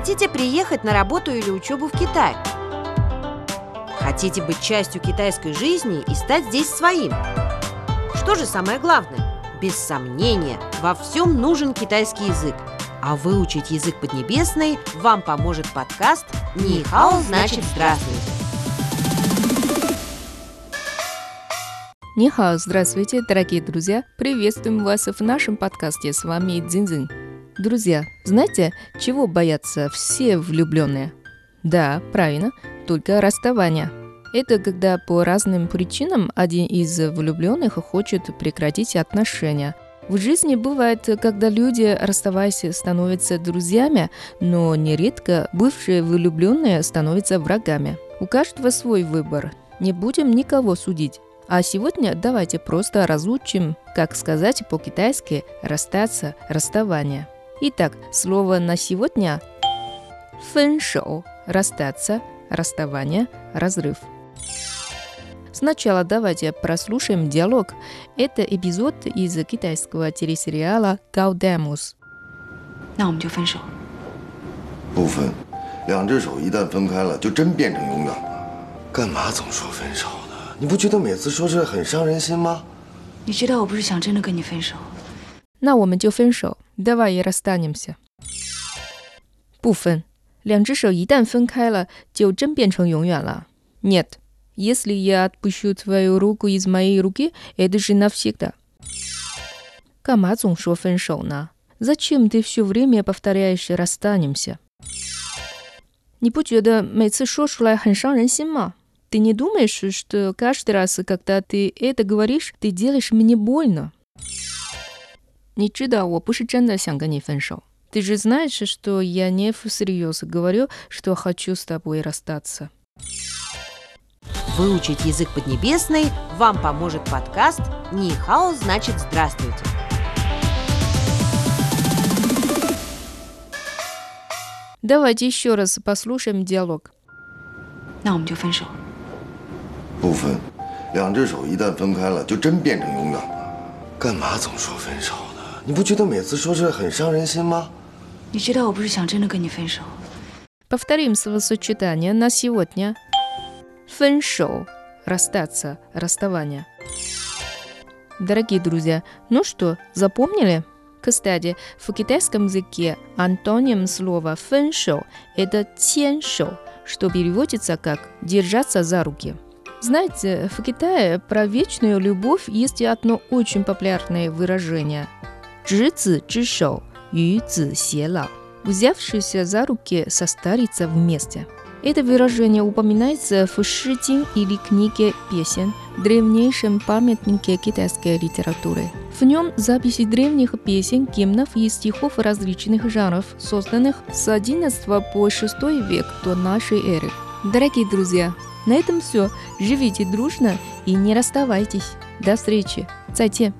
Хотите приехать на работу или учебу в Китай? Хотите быть частью китайской жизни и стать здесь своим? Что же самое главное? Без сомнения, во всем нужен китайский язык. А выучить язык поднебесный вам поможет подкаст «Нихао значит здравствуйте». Нихао, здравствуйте, дорогие друзья! Приветствуем вас в нашем подкасте. С вами Дзинзин. Друзья, знаете, чего боятся все влюбленные? Да, правильно, только расставания. Это когда по разным причинам один из влюбленных хочет прекратить отношения. В жизни бывает, когда люди, расставаясь, становятся друзьями, но нередко бывшие влюбленные становятся врагами. У каждого свой выбор. Не будем никого судить. А сегодня давайте просто разучим, как сказать по-китайски «расстаться», «расставание». Итак, слово на сегодня – «фэншоу» – «расстаться», «расставание», «разрыв». Сначала давайте прослушаем диалог. Это эпизод из китайского телесериала «Гаудемус». 那我们就分手。不分，两只手一旦分开了，就真变成永远了。干嘛总说分手呢？你不觉得每次说这很伤人心吗？你知道我不是想真的跟你分手，那我们就分手 ，давай и расстанемся。不分，两只手一旦分开了，就真变成永远了。Нет, если я отпущу твою руку из моей руки, это же навсегда。干嘛总说分手呢？Зачем ты все время повторяешь расстанемся？你不觉得每次说出来很伤人心吗？ты не думаешь, что каждый раз, когда ты это говоришь, ты делаешь мне больно? 你知道我不是真的想跟你分手。Ты же знаешь, что я не всерьез говорю, что хочу с тобой расстаться. Выучить язык поднебесный вам поможет подкаст «Нихао значит здравствуйте». Давайте еще раз послушаем диалог. 那我们就分手。不分，两只手一旦分开了，就真变成永远了。干嘛总说分手呢？ 你不觉得每次说这很伤人心吗？你知道我不是想真的跟你分手， Повторим словосочетание на сегодня. 分手, расстаться, расставание. Дорогие друзья, ну что, запомнили? Кстати, в китайском языке антоним слова 分手 – это 牵手, что переводится как «держаться за руки». Знаете, в Китае про вечную любовь есть одно очень популярное выражение – 执子之手，与子偕老. Взявшиеся за руки состариться вместе. Это выражение упоминается в «Ши Цзин» или книге песен, древнейшем памятнике китайской литературы. В нем записи древних песен, гимнов и стихов различных жанров, созданных с XI по VI век до нашей эры. Дорогие друзья, на этом все. Живите дружно и не расставайтесь. До встречи. 再见。